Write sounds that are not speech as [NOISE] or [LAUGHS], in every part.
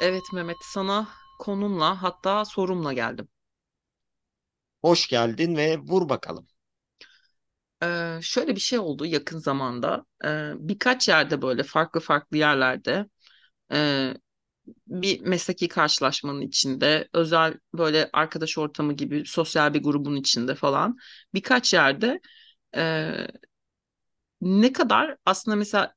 Evet Mehmet, sana konumla hatta sorumla geldim. Hoş geldin ve vur bakalım. Ee, şöyle bir şey oldu yakın zamanda. Ee, birkaç yerde böyle farklı farklı yerlerde e, bir mesleki karşılaşmanın içinde, özel böyle arkadaş ortamı gibi sosyal bir grubun içinde falan birkaç yerde e, ne kadar aslında mesela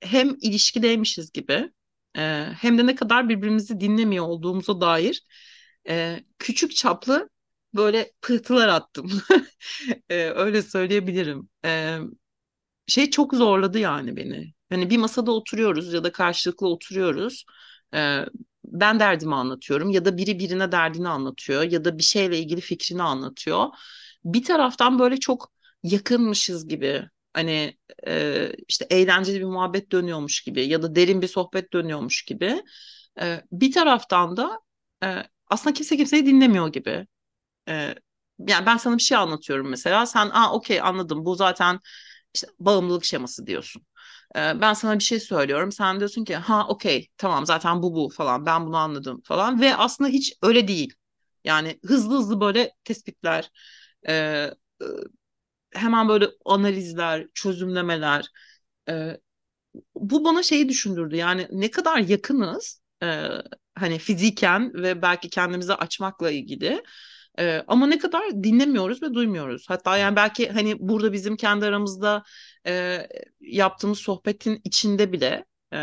hem ilişkideymişiz gibi e, hem de ne kadar birbirimizi dinlemiyor olduğumuza dair e, küçük çaplı böyle pıhtılar attım. [LAUGHS] E, öyle söyleyebilirim. E, şey çok zorladı yani beni. Hani bir masada oturuyoruz ya da karşılıklı oturuyoruz. E, ben derdimi anlatıyorum ya da biri birine derdini anlatıyor ya da bir şeyle ilgili fikrini anlatıyor. Bir taraftan böyle çok yakınmışız gibi hani e, işte eğlenceli bir muhabbet dönüyormuş gibi ya da derin bir sohbet dönüyormuş gibi. E, bir taraftan da e, aslında kimse kimseyi dinlemiyor gibi. E, yani ben sana bir şey anlatıyorum mesela. Sen aa okey anladım bu zaten işte bağımlılık şeması diyorsun. Ee, ben sana bir şey söylüyorum. Sen diyorsun ki ha okey tamam zaten bu bu falan ben bunu anladım falan. Ve aslında hiç öyle değil. Yani hızlı hızlı böyle tespitler, e, e, hemen böyle analizler, çözümlemeler. E, bu bana şeyi düşündürdü. Yani ne kadar yakınız e, hani fiziken ve belki kendimizi açmakla ilgili. E, ama ne kadar dinlemiyoruz ve duymuyoruz. Hatta yani belki hani burada bizim kendi aramızda e, yaptığımız sohbetin içinde bile e,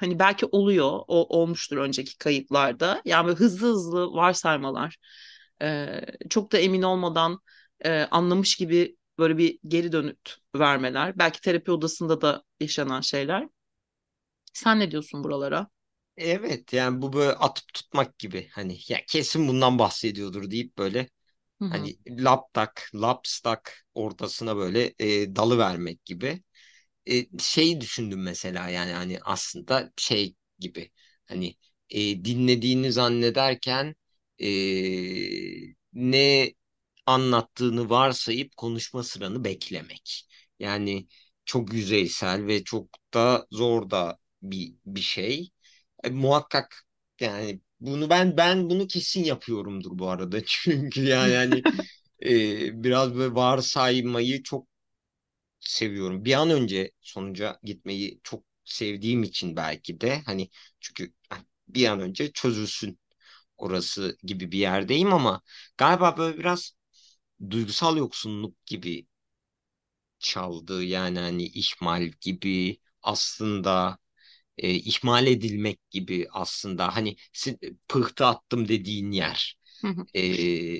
hani belki oluyor, o olmuştur önceki kayıtlarda. Yani hızlı hızlı varsaymalar, e, çok da emin olmadan e, anlamış gibi böyle bir geri dönüt vermeler. Belki terapi odasında da yaşanan şeyler. Sen ne diyorsun buralara? Evet yani bu böyle atıp tutmak gibi hani ya kesin bundan bahsediyordur deyip böyle Hı hı. hani laptak, lapstak ortasına böyle e, dalı vermek gibi. E, şeyi düşündüm mesela yani hani aslında şey gibi hani e, dinlediğini zannederken e, ne anlattığını varsayıp konuşma sıranı beklemek. Yani çok yüzeysel ve çok da zor da bir bir şey. E, muhakkak yani bunu ben ben bunu kesin yapıyorumdur bu arada. [LAUGHS] Çünkü yani hani e, biraz böyle varsaymayı çok seviyorum. Bir an önce sonuca gitmeyi çok sevdiğim için belki de hani çünkü bir an önce çözülsün orası gibi bir yerdeyim ama galiba böyle biraz duygusal yoksunluk gibi çaldı. Yani hani ihmal gibi aslında e, ihmal edilmek gibi aslında hani pıhtı attım dediğin yer. Hı hı. E,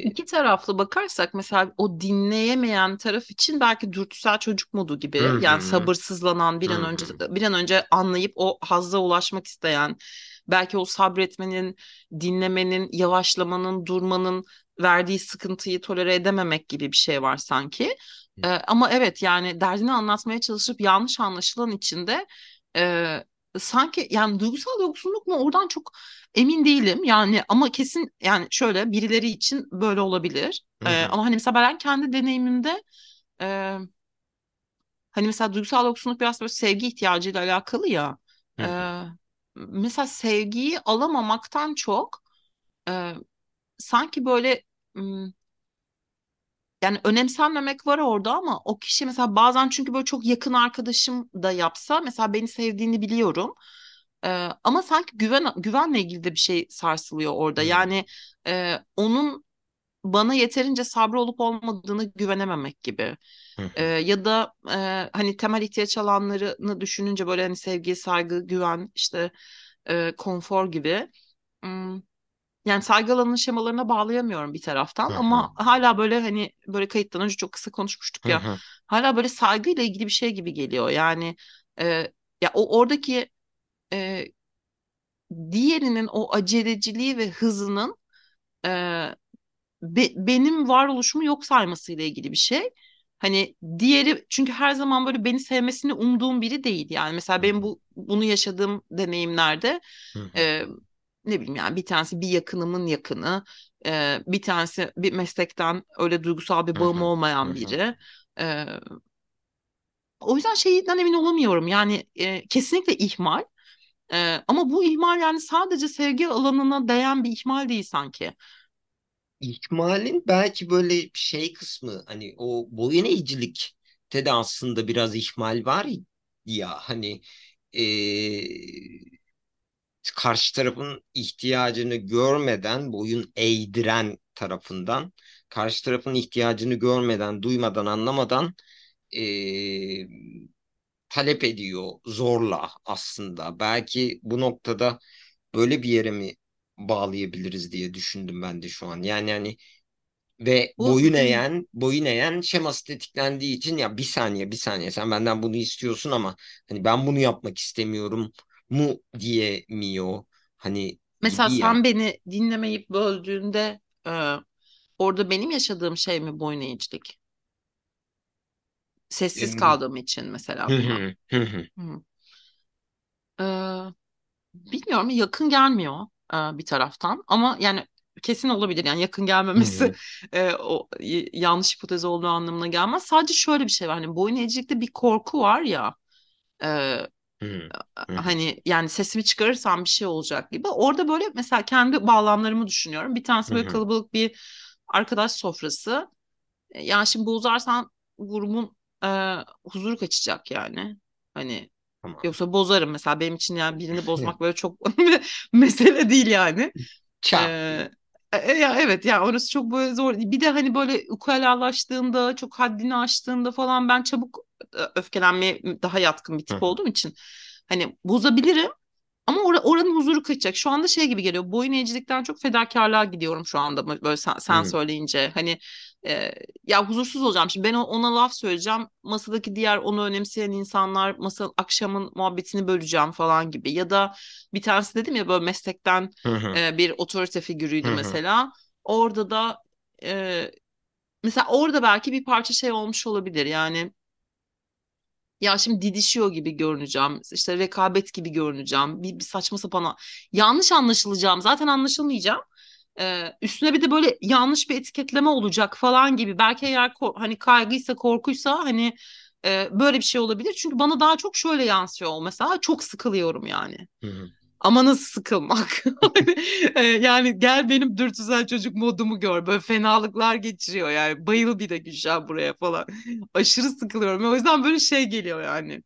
İki taraflı bakarsak mesela o dinleyemeyen taraf için belki dürtüsel çocuk modu gibi yani sabırsızlanan bir an önce bir an önce anlayıp o hazza ulaşmak isteyen belki o sabretmenin dinlemenin yavaşlamanın durmanın verdiği sıkıntıyı tolere edememek gibi bir şey var sanki. Ee, ama evet yani derdini anlatmaya çalışıp yanlış anlaşılan içinde e, sanki yani duygusal yoksunluk mu oradan çok Emin değilim yani ama kesin yani şöyle birileri için böyle olabilir. hı Ee, ama hani mesela ben kendi deneyimimde e, hani mesela duygusal yoksunluk biraz böyle sevgi ihtiyacıyla alakalı ya. hı hı, Ee, mesela sevgiyi alamamaktan çok e, sanki böyle yani önemsenmemek var orada ama o kişi mesela bazen çünkü böyle çok yakın arkadaşım da yapsa mesela beni sevdiğini biliyorum. Ee, ama sanki güven güvenle ilgili de bir şey sarsılıyor orada. Yani e, onun bana yeterince sabrı olup olmadığını güvenememek gibi. Ee, ya da e, hani temel ihtiyaç alanlarını düşününce böyle hani sevgi, saygı, güven, işte e, konfor gibi. Hmm, Yani saygı alanının şemalarına bağlayamıyorum bir taraftan ama hala böyle hani böyle kayıttan önce çok kısa konuşmuştuk ya hala böyle saygıyla ilgili bir şey gibi geliyor. Yani e, ya o oradaki e, diğerinin o aceleciliği ve hızının e, be- benim varoluşumu yok saymasıyla ilgili bir şey. Hani diğeri çünkü her zaman böyle beni sevmesini umduğum biri değil. Yani mesela benim bu bunu yaşadığım deneyimlerde e, ne bileyim yani bir tanesi bir yakınımın yakını, e, bir tanesi bir meslekten öyle duygusal bir bağım olmayan biri. E, o yüzden şeyden emin olamıyorum. Yani e, kesinlikle ihmal. Ee, ama bu ihmal yani sadece sevgi alanına değen bir ihmal değil sanki. İhmalin belki böyle şey kısmı hani o boyun eğicilikte de aslında biraz ihmal var ya hani eee, karşı tarafın ihtiyacını görmeden boyun eğdiren tarafından karşı tarafın ihtiyacını görmeden duymadan anlamadan eee, talep ediyor zorla aslında. Belki bu noktada böyle bir yere mi bağlayabiliriz diye düşündüm ben de şu an. Yani hani ve Bu boyun eğen, boyun eğen şeması tetiklendiği için ya bir saniye bir saniye sen benden bunu istiyorsun ama hani ben bunu yapmak istemiyorum mu diyemiyor. Hani mesela gibi ya. sen beni dinlemeyip böldüğünde e, orada benim yaşadığım şey mi boyun eğicilik? Sessiz kaldığım için mesela Hı. Ee, bilmiyorum yakın gelmiyor e, bir taraftan ama yani kesin olabilir yani yakın gelmemesi hı, [LAUGHS] e, o yanlış hipotez olduğu anlamına gelmez. Sadece şöyle bir şey var hani boyun eğicilikte bir korku var ya e, hı hı, hani yani sesimi çıkarırsam bir şey olacak gibi. Orada böyle mesela kendi bağlamlarımı düşünüyorum. Bir tanesi böyle kalabalık bir arkadaş sofrası. E, Yani şimdi bozarsan grubun e, huzuru kaçacak yani. Hani Tamam. yoksa bozarım mesela benim için yani birini [LAUGHS] bozmak böyle çok [LAUGHS] mesele değil yani. Çat Ee, diye. e, ya evet ya orası çok böyle zor. Bir de hani böyle ukalalaştığında, çok haddini aştığında falan ben çabuk e, öfkelenmeye daha yatkın bir tip hı, olduğum için hani bozabilirim ama ora- oranın huzuru kaçacak. Şu anda şey gibi geliyor. Boyun eğicilikten çok fedakarlığa gidiyorum şu anda böyle sen, sen hı, söyleyince. Hani e, ya huzursuz olacağım. Şimdi ben ona laf söyleyeceğim. Masadaki diğer onu önemseyen insanlar masa akşamın muhabbetini böleceğim falan gibi. Ya da bir tanesi dedim ya böyle meslekten e, bir otorite figürüydü mesela. Orada da e, mesela orada belki bir parça şey olmuş olabilir. Yani ya şimdi didişiyor gibi görüneceğim. işte rekabet gibi görüneceğim. Bir, bir saçma sapan yanlış anlaşılacağım. Zaten anlaşılmayacağım. Ee, üstüne bir de böyle yanlış bir etiketleme olacak falan gibi. Belki eğer hani kaygıysa korkuysa hani e, böyle bir şey olabilir. Çünkü bana daha çok şöyle yansıyor o mesela. Çok sıkılıyorum yani. hı hı. Ama nasıl sıkılmak? [LAUGHS] [LAUGHS] Yani gel benim dürtüsel çocuk modumu gör. Böyle fenalıklar geçiriyor yani. Bayıl bir de Gülşah buraya falan. [LAUGHS] Aşırı sıkılıyorum. O yüzden böyle şey geliyor yani.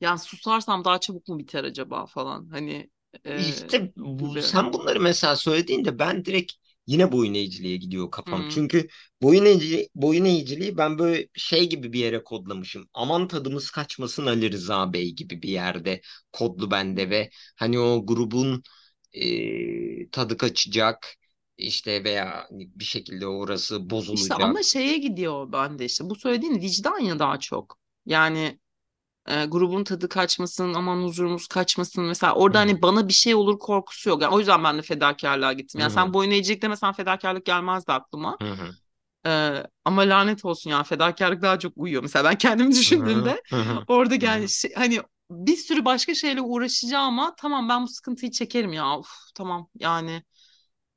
Yani susarsam daha çabuk mu biter acaba falan. Hani e, İşte bu, sen bunları mesela söylediğinde ben direkt yine boyun eğiciliğe gidiyor kafam. Hmm. Çünkü boyun eğiciliği, boyun eğiciliği ben böyle şey gibi bir yere kodlamışım. Aman tadımız kaçmasın Ali Rıza Bey gibi bir yerde kodlu bende ve hani o grubun e, tadı kaçacak işte veya hani bir şekilde orası İşte ama bozulacak. şeye gidiyor bende işte. Bu söylediğin vicdan ya daha çok. Yani e, grubun tadı kaçmasın, aman huzurumuz kaçmasın. Mesela orada hı, hani bana bir şey olur korkusu yok. Yani o yüzden ben de fedakarlığa gittim. hı Yani sen hı, boyun eğecek demesen fedakarlık gelmezdi aklıma. hı hı, E, ama lanet olsun ya fedakarlık daha çok uyuyor. Mesela ben kendimi düşündüğümde orada yani şey- hani bir sürü başka şeyle uğraşacağım ama tamam ben bu sıkıntıyı çekerim ya. Uf, tamam yani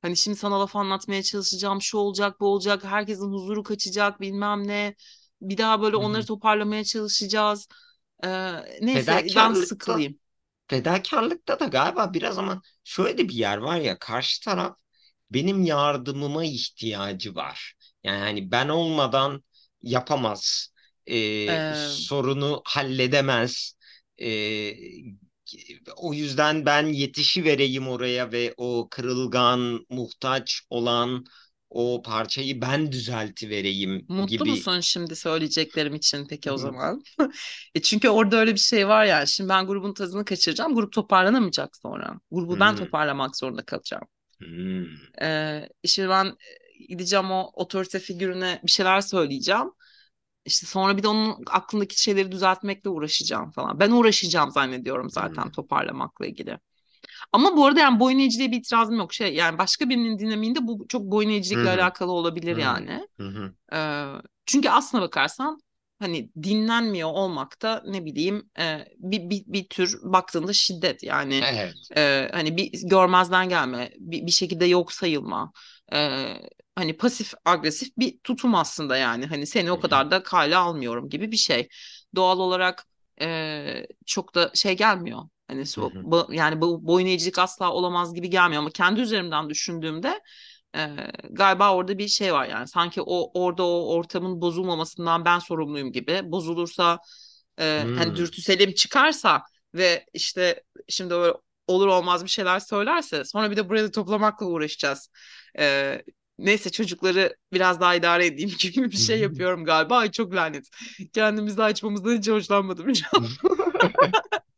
Hani şimdi sana laf anlatmaya çalışacağım. Şu olacak, bu olacak. Herkesin huzuru kaçacak, bilmem ne. Bir daha böyle onları toparlamaya çalışacağız. Ee, neyse ben sıkılayım. Fedakarlıkta da galiba biraz ama şöyle de bir yer var ya karşı taraf benim yardımıma ihtiyacı var. Yani hani ben olmadan yapamaz, e, Ee, sorunu halledemez. E, o yüzden ben yetişi vereyim oraya ve o kırılgan, muhtaç olan o parçayı ben düzelti vereyim mutlu gibi. musun şimdi söyleyeceklerim için peki o zaman? [LAUGHS] E çünkü orada öyle bir şey var yani. Şimdi ben grubun tadını kaçıracağım. Grup toparlanamayacak sonra. Grubu ben toparlamak zorunda kalacağım. Ee, şimdi ben e, gideceğim o otorite figürüne bir şeyler söyleyeceğim. İşte sonra bir de onun aklındaki şeyleri düzeltmekle uğraşacağım falan. Ben uğraşacağım zannediyorum zaten toparlamakla ilgili. Ama bu arada yani boyun eğiciliğe bir itirazım yok. Şey yani başka birinin dinamiğinde bu çok boyun eğicilikle hı, alakalı olabilir hı yani. hı, hı. Ee, çünkü aslına bakarsan hani dinlenmiyor olmak da ne bileyim e, bir, bir, bir tür baktığında şiddet yani Evet. e, hani bir görmezden gelme bir, bir şekilde yok sayılma e, hani pasif agresif bir tutum aslında yani hani seni o kadar da kale almıyorum gibi bir şey doğal olarak e, çok da şey gelmiyor Hani Hı hı. ba- yani bu boyun eğicilik asla olamaz gibi gelmiyor ama kendi üzerimden düşündüğümde e, galiba orada bir şey var yani sanki o orada o ortamın bozulmamasından ben sorumluyum gibi. Bozulursa e, hani Hmm. dürtüselim çıkarsa ve işte şimdi öyle olur olmaz bir şeyler söylerse sonra bir de burayı toplamakla uğraşacağız. E, neyse çocukları biraz daha idare edeyim [LAUGHS] gibi bir şey [LAUGHS] yapıyorum galiba. Ay çok lanet. Kendimizi açmamızdan hiç hoşlanmadım. [LAUGHS]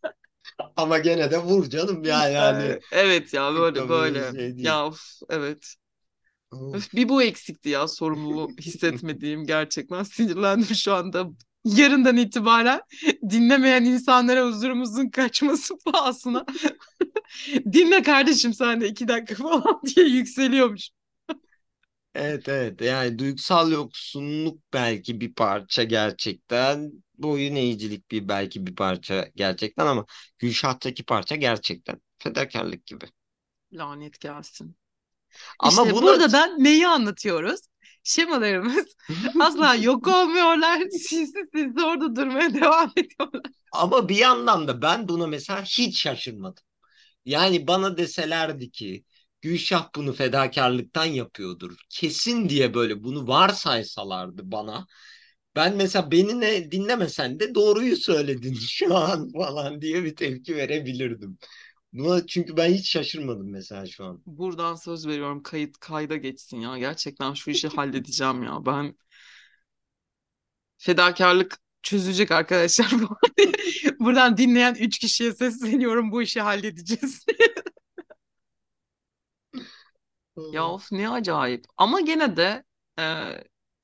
Ama gene de vur canım yani hani Ee, Evet ya böyle böyle şey değil. Ya of, evet. Of. bir bu eksikti ya sorumluluğu hissetmediğim [LAUGHS] gerçekten sinirlendim şu anda. Yarından itibaren dinlemeyen insanlara huzurumuzun kaçması [LAUGHS] pahasına [LAUGHS] dinle kardeşim sen de iki dakika falan diye yükseliyormuş. Evet evet yani duygusal yoksunluk belki bir parça gerçekten boyun eğicilik bir belki bir parça gerçekten ama Gülşah'taki parça gerçekten fedakarlık gibi. Lanet gelsin. Ama İşte buna burada da neyi anlatıyoruz? Şemalarımız [LAUGHS] asla yok olmuyorlar. [LAUGHS] Sinsi sinsi orada durmaya devam ediyorlar. ama bir yandan da ben buna mesela hiç şaşırmadım. Yani bana deselerdi ki Gülşah bunu fedakarlıktan yapıyordur. Kesin diye böyle bunu varsaysalardı bana. Ben mesela beni ne dinlemesen de doğruyu söyledin [LAUGHS] şu an falan diye bir tepki verebilirdim. Buna çünkü ben hiç şaşırmadım mesela şu an. Buradan söz veriyorum kayıt kayda geçsin ya. Gerçekten şu işi halledeceğim ya. Ben fedakarlık çözülecek arkadaşlar. [LAUGHS] Buradan dinleyen üç kişiye sesleniyorum bu işi halledeceğiz. [LAUGHS] Ya of ne acayip. Ama gene de e,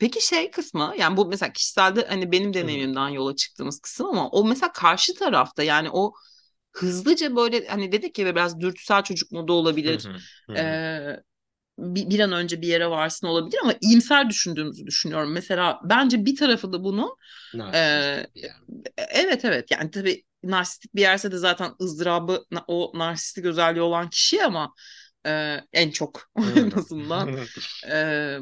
peki şey kısmı yani bu mesela kişiselde hani benim deneyimimden yola çıktığımız kısım ama o mesela karşı tarafta yani o hızlıca böyle hani dedik ya biraz dürtüsel çocuk modu olabilir. E, hı. bir, bir an önce bir yere varsın olabilir ama iyimser düşündüğümüzü düşünüyorum. Mesela bence bir tarafı da bunu e, yer. evet evet yani tabii narsistik bir yerse de zaten ızdırabı o narsistik özelliği olan kişi ama e, en çok [LAUGHS] en azından [LAUGHS] e,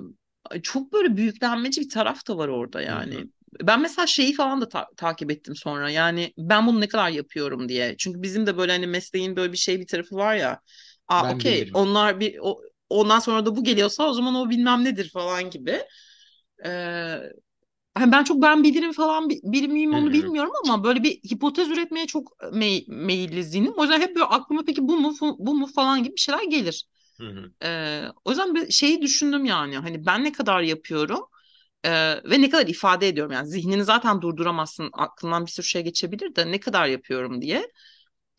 çok böyle büyüklenmeci bir taraf da var orada hı, hı. yani. Ben mesela şeyi falan da ta- takip ettim sonra yani ben bunu ne kadar yapıyorum diye. Çünkü bizim de böyle hani mesleğin böyle bir şey bir tarafı var ya. Aa okey onlar bir o, ondan sonra da bu geliyorsa o zaman o bilmem nedir falan gibi. Ee, hani ben çok ben bilirim falan bi- bilir miyim Hı onu hı, bilmiyorum ama böyle bir hipotez üretmeye çok mey meyilli zihnim. O yüzden hep böyle aklıma peki bu mu bu mu falan gibi bir şeyler gelir. Hı o yüzden bir şeyi düşündüm yani hani ben ne kadar yapıyorum ee, ve ne kadar ifade ediyorum yani zihnini zaten durduramazsın aklından bir sürü şey geçebilir de ne kadar yapıyorum diye.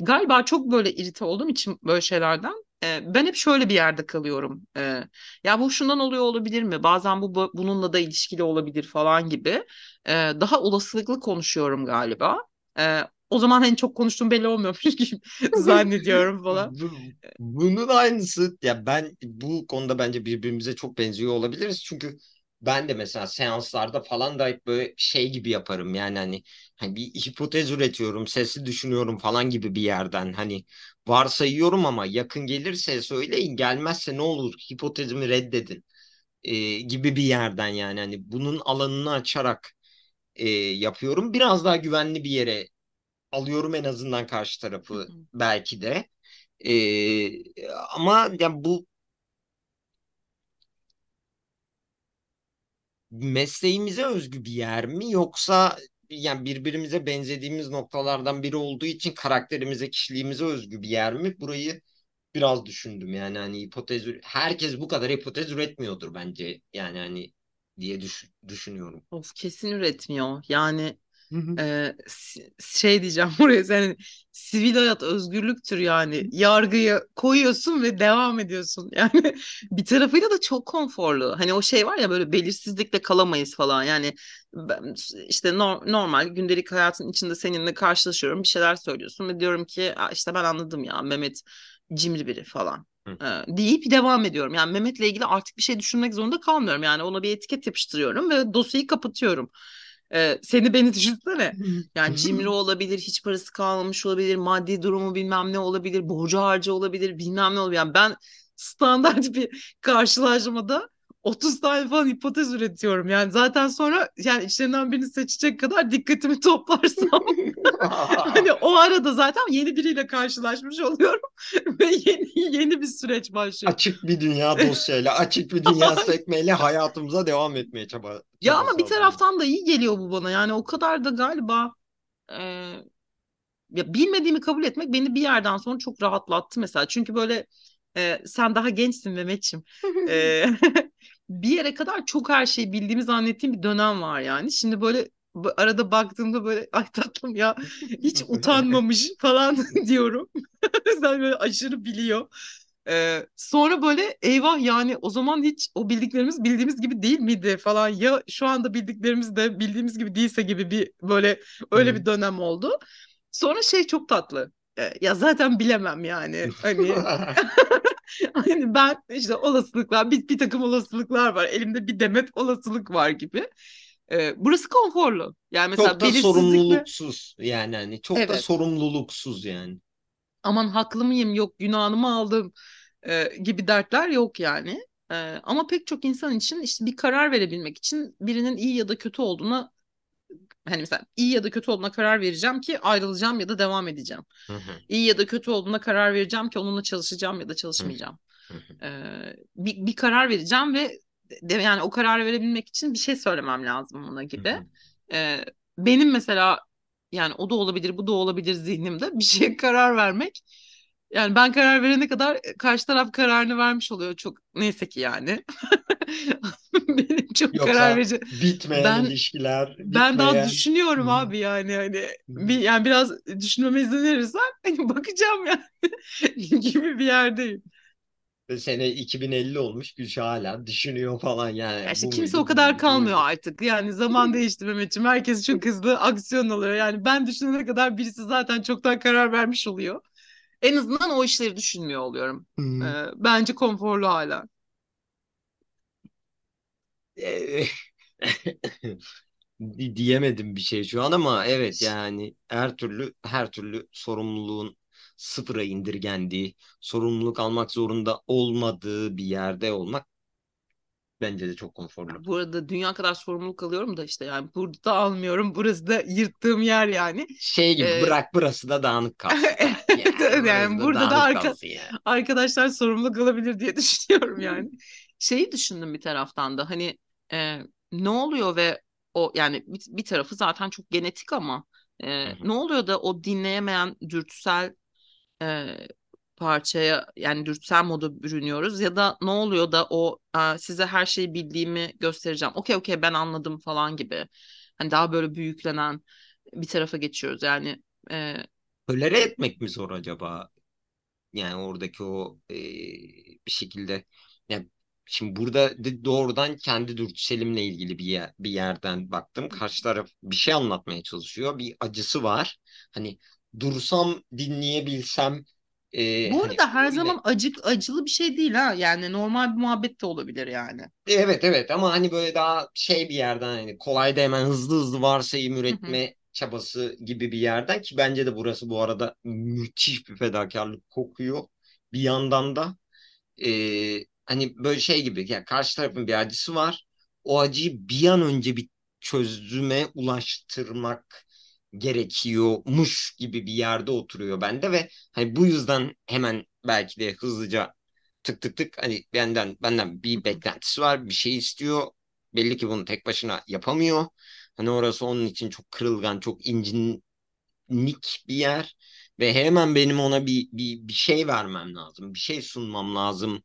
Galiba çok böyle irite olduğum için böyle şeylerden e, ben hep şöyle bir yerde kalıyorum. E, ya bu şundan oluyor olabilir mi? Bazen bu bu- bununla da ilişkili olabilir falan gibi. E, daha olasılıklı konuşuyorum galiba. E, o zaman hani çok konuştuğum belli olmuyormuş [LAUGHS] gibi zannediyorum [LAUGHS] falan. Bu- Bunun aynısı ya ben bu konuda bence birbirimize çok benziyor olabiliriz. Çünkü ben de mesela seanslarda falan da hep böyle şey gibi yaparım. Yani hani, hani bir hipotez üretiyorum, sesli düşünüyorum falan gibi bir yerden. Hani varsayıyorum ama yakın gelirse söyleyin, gelmezse ne olur hipotezimi reddedin e, gibi bir yerden yani. Hani bunun alanını açarak e, yapıyorum. Biraz daha güvenli bir yere alıyorum en azından karşı tarafı belki de. Ee, ama ya bu mesleğimize özgü bir yer mi yoksa yani birbirimize benzediğimiz noktalardan biri olduğu için karakterimize, kişiliğimize özgü bir yer mi? Burayı biraz düşündüm yani hani hipotez herkes bu kadar hipotez üretmiyordur bence yani hani diye düş- düşünüyorum. Of kesin üretmiyor. Yani Hı. Ee, şey diyeceğim [LAUGHS] buraya senin sivil hayat özgürlüktür yani. Yargıyı koyuyorsun ve devam ediyorsun. [LAUGHS] Yani bir tarafıyla da çok konforlu. Hani o şey var ya böyle belirsizlikle kalamayız falan. Yani işte nor- normal gündelik hayatın içinde seninle karşılaşıyorum bir şeyler söylüyorsun ve diyorum ki "Aa, işte ben anladım ya Mehmet cimri biri falan Hı. Deyip devam ediyorum. Yani Mehmet'le ilgili artık bir şey düşünmek zorunda kalmıyorum. Yani ona bir etiket yapıştırıyorum ve dosyayı kapatıyorum. Ee, seni beni düşünsene. Yani cimri olabilir, hiç parası kalmamış olabilir, maddi durumu bilmem ne olabilir, borcu harcı olabilir, bilmem ne olabilir. Yani ben standart [LAUGHS] bir karşılaşmada 30 tane falan hipotez üretiyorum. Yani zaten sonra yani içlerinden birini seçecek kadar dikkatimi toplarsam [LAUGHS] hani o arada zaten yeni biriyle karşılaşmış oluyorum [LAUGHS] ve yeni yeni bir süreç başlıyor. Açık bir dünya dosyayla, açık bir dünya sekmeyle hayatımıza devam etmeye çaba Ya ama bir taraftan da iyi geliyor bu bana. Yani o kadar da galiba e, ya bilmediğimi kabul etmek beni bir yerden sonra çok rahatlattı mesela. Çünkü böyle e, sen daha gençsin Mehmetçim. [LAUGHS] E, [LAUGHS] bir yere kadar çok her şeyi bildiğimi zannettiğim bir dönem var yani. Şimdi böyle arada baktığımda böyle ay tatlım ya hiç utanmamış [LAUGHS] falan diyorum. Sen böyle aşırı biliyor. Ee, sonra böyle eyvah yani o zaman hiç o bildiklerimiz bildiğimiz gibi değil miydi falan ya şu anda bildiklerimiz de bildiğimiz gibi değilse gibi bir böyle öyle bir dönem oldu. Sonra şey çok tatlı. Ee, ya zaten bilemem yani. Hani [LAUGHS] [LAUGHS] hani ben işte olasılıklar bir, bir takım olasılıklar var. Elimde bir demet olasılık var gibi. Ee, burası konforlu. Yani mesela Çok da belirsizlikle sorumluluksuz yani hani çok da evet sorumluluksuz yani. aman haklı mıyım yok günahımı aldım e, gibi dertler yok yani. E, ama pek çok insan için işte bir karar verebilmek için birinin iyi ya da kötü olduğuna hani mesela iyi ya da kötü olduğuna karar vereceğim ki ayrılacağım ya da devam edeceğim. Hı hı, İyi ya da kötü olduğuna karar vereceğim ki onunla çalışacağım ya da hı çalışmayacağım. hı, hı. E, bir, bir karar vereceğim ve de, yani o kararı verebilmek için bir şey söylemem lazım ona Hı gibi. hı. E, benim mesela yani o da olabilir bu da olabilir zihnimde bir şeye karar vermek yani ben karar verene kadar e, karşı taraf kararını vermiş oluyor çok neyse ki yani. [LAUGHS] Benim çok karar Yoksa verici. bitmeyen Ben ilişkiler, ben daha bitmeyen düşünüyorum hı, abi yani hani hı bir, yani biraz düşünmeme izin verirsen [LAUGHS] hani bakacağım yani [LAUGHS] gibi bir yerdeyim. Sene 2050 olmuş Gülşah hala düşünüyor falan Ya yani işte bu kimse o muydu bu kadar bu kalmıyor muydu? artık. Yani zaman değişti Mehmetciğim. Herkes çok hızlı aksiyon alıyor. Yani ben düşünene kadar birisi zaten çoktan karar vermiş oluyor. En azından o işleri düşünmüyor oluyorum. Ee, Hı. bence konforlu hala. [LAUGHS] Di- diyemedim bir şey şu an ama evet yani her türlü her türlü sorumluluğun sıfıra indirgendiği, sorumluluk almak zorunda olmadığı bir yerde olmak bence de çok konforlu. Ya bu arada dünya kadar sorumluluk alıyorum da işte yani burada da almıyorum. Burası da yırttığım yer yani. Şey gibi Ee, bırak burası da dağınık [LAUGHS] kalsın [LAUGHS] yani yani da burada da arka, yani. arkadaşlar sorumluluk alabilir diye [LAUGHS] düşünüyorum yani. Şeyi düşündüm bir taraftan da hani e, ne oluyor ve o yani bir, bir tarafı zaten çok genetik ama e, ne oluyor da o dinleyemeyen dürtüsel e, parçaya yani dürtüsel moda bürünüyoruz ya da ne oluyor da o e, size her şeyi bildiğimi göstereceğim. Okey okey ben anladım falan gibi. Hani daha böyle büyüklenen bir tarafa geçiyoruz. Yani e, Tolere etmek mi zor acaba? Yani oradaki o e, bir şekilde yani şimdi burada doğrudan kendi dürtüselimle ilgili bir yer, bir yerden baktım. Karşı taraf bir şey anlatmaya çalışıyor. Bir acısı var. Hani dursam dinleyebilsem e, bu hani arada her öyle zaman acık acılı bir şey değil ha. Yani normal bir muhabbet de olabilir yani. Evet evet ama hani böyle daha şey bir yerden hani kolay da hemen hızlı hızlı varsayım üretme çabası gibi bir yerden ki bence de burası bu arada müthiş bir fedakarlık kokuyor. Bir yandan da e, hani böyle şey gibi yani karşı tarafın bir acısı var. O acıyı bir an önce bir çözüme ulaştırmak gerekiyormuş gibi bir yerde oturuyor bende ve hani bu yüzden hemen belki de hızlıca tık tık tık hani benden benden bir beklentisi var, bir şey istiyor. Belli ki bunu tek başına yapamıyor. Hani orası onun için çok kırılgan, çok incinlik bir yer ve hemen benim ona bir bir bir şey vermem lazım, bir şey sunmam lazım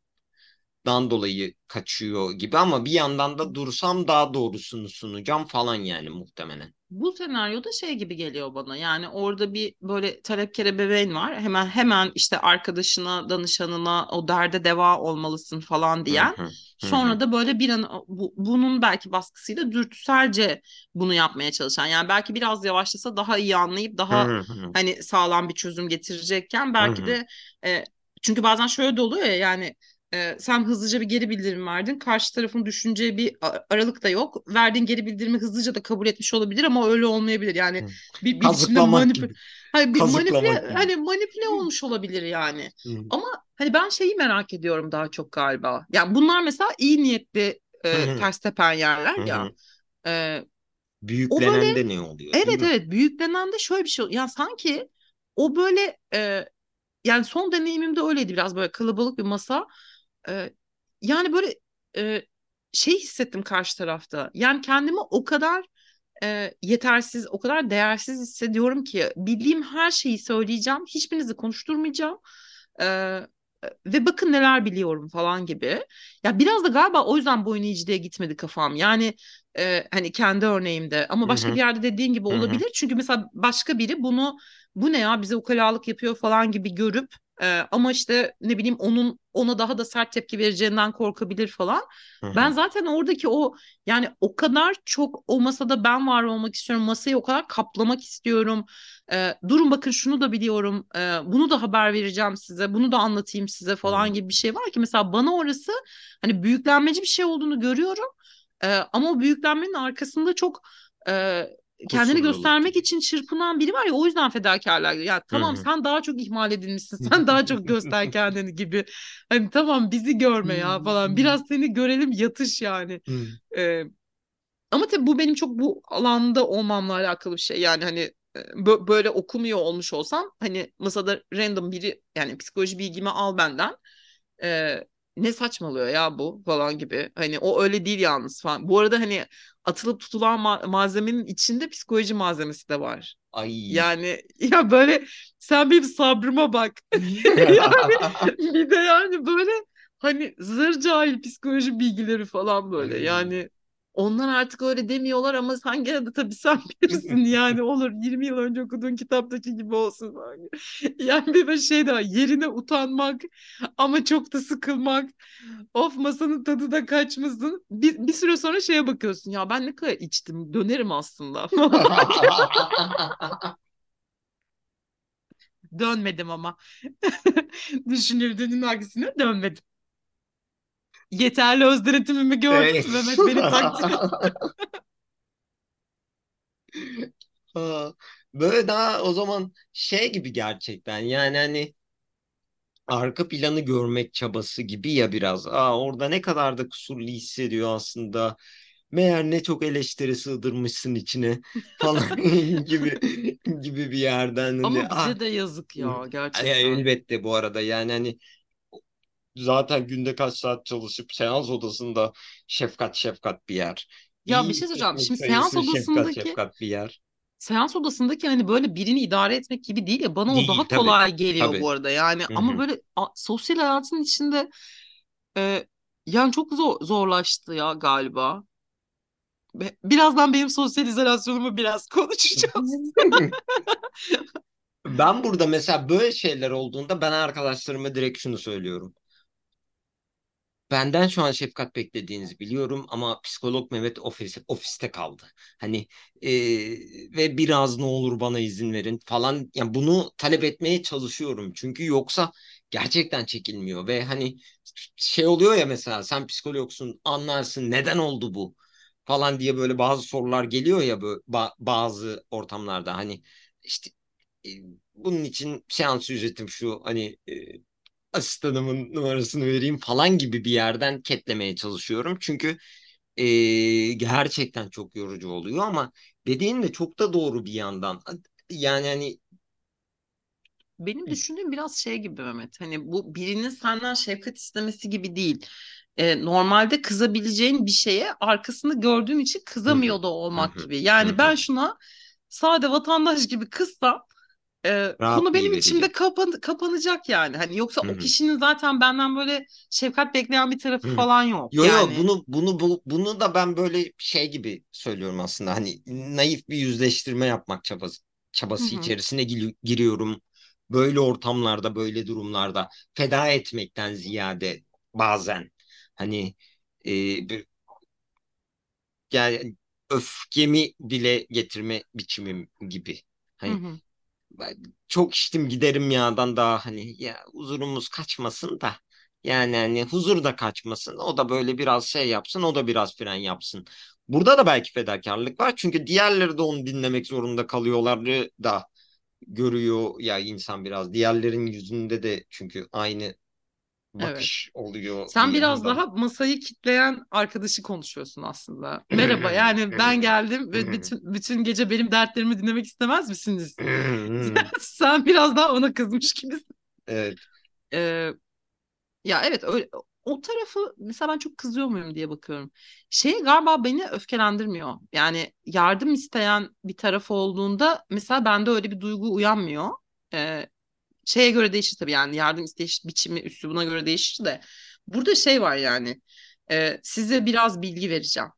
dan dolayı kaçıyor gibi ama bir yandan da dursam daha doğrusunu sunacağım falan yani muhtemelen. Bu senaryoda şey gibi geliyor bana. Yani orada bir böyle talepkere bebeğin var. Hemen hemen işte arkadaşına, danışanına o derde deva olmalısın falan diyen. Sonra da böyle bir an bu, bunun belki baskısıyla dürtüselce bunu yapmaya çalışan. Yani belki biraz yavaşlasa daha iyi anlayıp daha hani sağlam bir çözüm getirecekken belki de e, çünkü bazen şöyle de oluyor ya yani e, sen hızlıca bir geri bildirim verdin. Karşı tarafın düşüneceği bir aralık da yok. Verdiğin geri bildirimi hızlıca da kabul etmiş olabilir ama öyle olmayabilir. Yani hı. bir, bir biçimde manipüle hani bir manipüle gibi. hani manipüle olmuş olabilir yani. Hı Ama hani ben şeyi merak ediyorum daha çok galiba. Yani bunlar mesela iyi niyetli e, hı, ters tepen yerler hı ya. E, o böyle ne oluyor evet evet büyüklenen de şöyle bir şey. Ya sanki o böyle e, yani son deneyimimde öyleydi biraz böyle kalabalık bir masa. E, yani böyle e, şey hissettim karşı tarafta. Yani kendimi o kadar e, yetersiz, o kadar değersiz hissediyorum ki bildiğim her şeyi söyleyeceğim. Hiçbirinizi konuşturmayacağım. E, ve bakın neler biliyorum falan gibi. Ya biraz da galiba o yüzden boyun eğiciliğe gitmedi kafam. Yani e, hani kendi örneğimde ama başka bir hı, yerde dediğin gibi olabilir. Çünkü mesela başka biri bunu bu ne ya bize ukalalık yapıyor falan gibi görüp e, ama işte ne bileyim onun ona daha da sert tepki vereceğinden korkabilir falan. hı Ben zaten oradaki o yani o kadar çok o masada ben var olmak istiyorum. Masayı o kadar kaplamak istiyorum. E, durun bakın şunu da biliyorum. E, bunu da haber vereceğim size. Bunu da anlatayım size falan hı. gibi bir şey var ki mesela bana orası hani büyüklenmeci bir şey olduğunu görüyorum. E, ama o büyüklenmenin arkasında çok e, kendini göstermek için çırpınan biri var ya o yüzden fedakarlar. Ya tamam sen daha çok ihmal edilmişsin. [LAUGHS] Sen daha çok göster kendini gibi. Hani tamam bizi görme ya falan. Biraz seni görelim yatış yani. Hı. E, ama tabii bu benim çok bu alanda olmamla alakalı bir şey. Yani hani bö- böyle okumuyor olmuş olsam hani masada random biri yani psikoloji bilgimi al benden. E, ne saçmalıyor ya bu falan gibi. Hani o öyle değil yalnız falan. Bu arada hani atılıp tutulan ma- malzemenin içinde psikoloji malzemesi de var. Ay. Yani [LAUGHS] ya böyle sen benim sabrıma bak. [LAUGHS] Yani bir de yani böyle hani zır cahil psikoloji bilgileri falan böyle. Ay. Yani onlar artık öyle demiyorlar ama sen gene de tabii sen [LAUGHS] bilirsin yani olur 20 yıl önce okuduğun kitaptaki gibi olsun. [LAUGHS] Yani bir de şey daha yerine utanmak ama çok da sıkılmak. Of masanın tadı da kaçmasın. Bir, bir süre sonra şeye bakıyorsun ya ben ne kadar içtim dönerim aslında. [LAUGHS] Dönmedim ama. Düşünüldüğünün aksine dönmedim. Yeterli öz denetimimi gördün Evet. Mehmet beni takdir. [LAUGHS] Ha, Böyle daha o zaman şey gibi gerçekten yani hani arka planı görmek çabası gibi ya biraz. Aa, orada ne kadar da kusurlu hissediyor aslında. Meğer ne çok eleştiri sığdırmışsın içine [LAUGHS] falan [LAUGHS] gibi gibi bir yerden hani Ama ah bize de yazık ya Ay, gerçekten. elbette bu arada yani hani zaten günde kaç saat çalışıp seans odasında şefkat şefkat bir yer. Ya bir İyi şey söyleyeceğim. Şimdi seans sayısı şefkat odasındaki şefkat bir yer. seans odasındaki hani böyle birini idare etmek gibi değil ya bana o Değil daha tabii. kolay geliyor bu Tabii. arada. Yani Hı ama böyle a- sosyal hayatın içinde e, yani çok zor, zorlaştı ya galiba. Birazdan benim sosyal izolasyonumu biraz [LAUGHS] konuşacağız. [LAUGHS] Ben burada mesela böyle şeyler olduğunda ben arkadaşlarıma direkt şunu söylüyorum. Benden şu an şefkat beklediğinizi biliyorum ama psikolog Mehmet ofis, ofiste kaldı. Hani e, ve biraz ne olur bana izin verin falan. Yani bunu talep etmeye çalışıyorum. Çünkü yoksa gerçekten çekilmiyor ve hani şey oluyor ya mesela sen psikologsun anlarsın neden oldu bu falan diye böyle bazı sorular geliyor ya böyle ba- bazı ortamlarda hani işte bunun için seans ücretim şu hani asistanımın numarasını vereyim falan gibi bir yerden ketlemeye çalışıyorum. Çünkü eee, gerçekten çok yorucu oluyor ama dediğin de çok da doğru bir yandan. Yani hani Benim düşündüğüm biraz şey gibi Mehmet. Hani bu birinin senden şefkat istemesi gibi değil. Ee, normalde kızabileceğin bir şeye arkasını gördüğün için kızamıyor da olmak gibi. Yani ben şuna sade vatandaş gibi kızsam e, konu benim içimde kapan kapanacak yani. Hani yoksa Hı o hı, kişinin zaten benden böyle şefkat bekleyen bir tarafı hı hı. falan yok. Yo yo Yani. bunu bunu bu, bunu da ben böyle şey gibi söylüyorum aslında. Hani naif bir yüzleştirme yapmak çabası Hı çabası hı, içerisine gir- giriyorum. Böyle ortamlarda, böyle durumlarda feda etmekten ziyade bazen hani e, bir- yani öfkemi dile getirme biçimim gibi. hı Hani hı, ben çok içtim giderim yağdan daha hani ya huzurumuz kaçmasın da. Yani hani huzur da kaçmasın. O da böyle biraz şey yapsın o da biraz fren yapsın. Burada da belki fedakarlık var. Çünkü diğerleri de onu dinlemek zorunda kalıyorlar da görüyor ya insan biraz. Diğerlerin yüzünde de çünkü aynı Evet. bakış oluyor bir Sen biraz yandan. daha masayı kitleyen arkadaşı konuşuyorsun aslında. Merhaba, yani ben geldim ve bütün bütün gece benim dertlerimi dinlemek istemez misiniz? [LAUGHS] Sen biraz daha ona kızmış gibisin. Evet. Ee, ya evet öyle, o tarafı mesela ben çok kızıyor muyum diye bakıyorum. Şey galiba beni öfkelendirmiyor. Yani yardım isteyen bir taraf olduğunda mesela bende öyle bir duygu uyanmıyor. Ee, şeye göre değişir tabii yani yardım isteyiş biçimi üslubuna göre değişir de. Burada şey var yani e, size biraz bilgi vereceğim.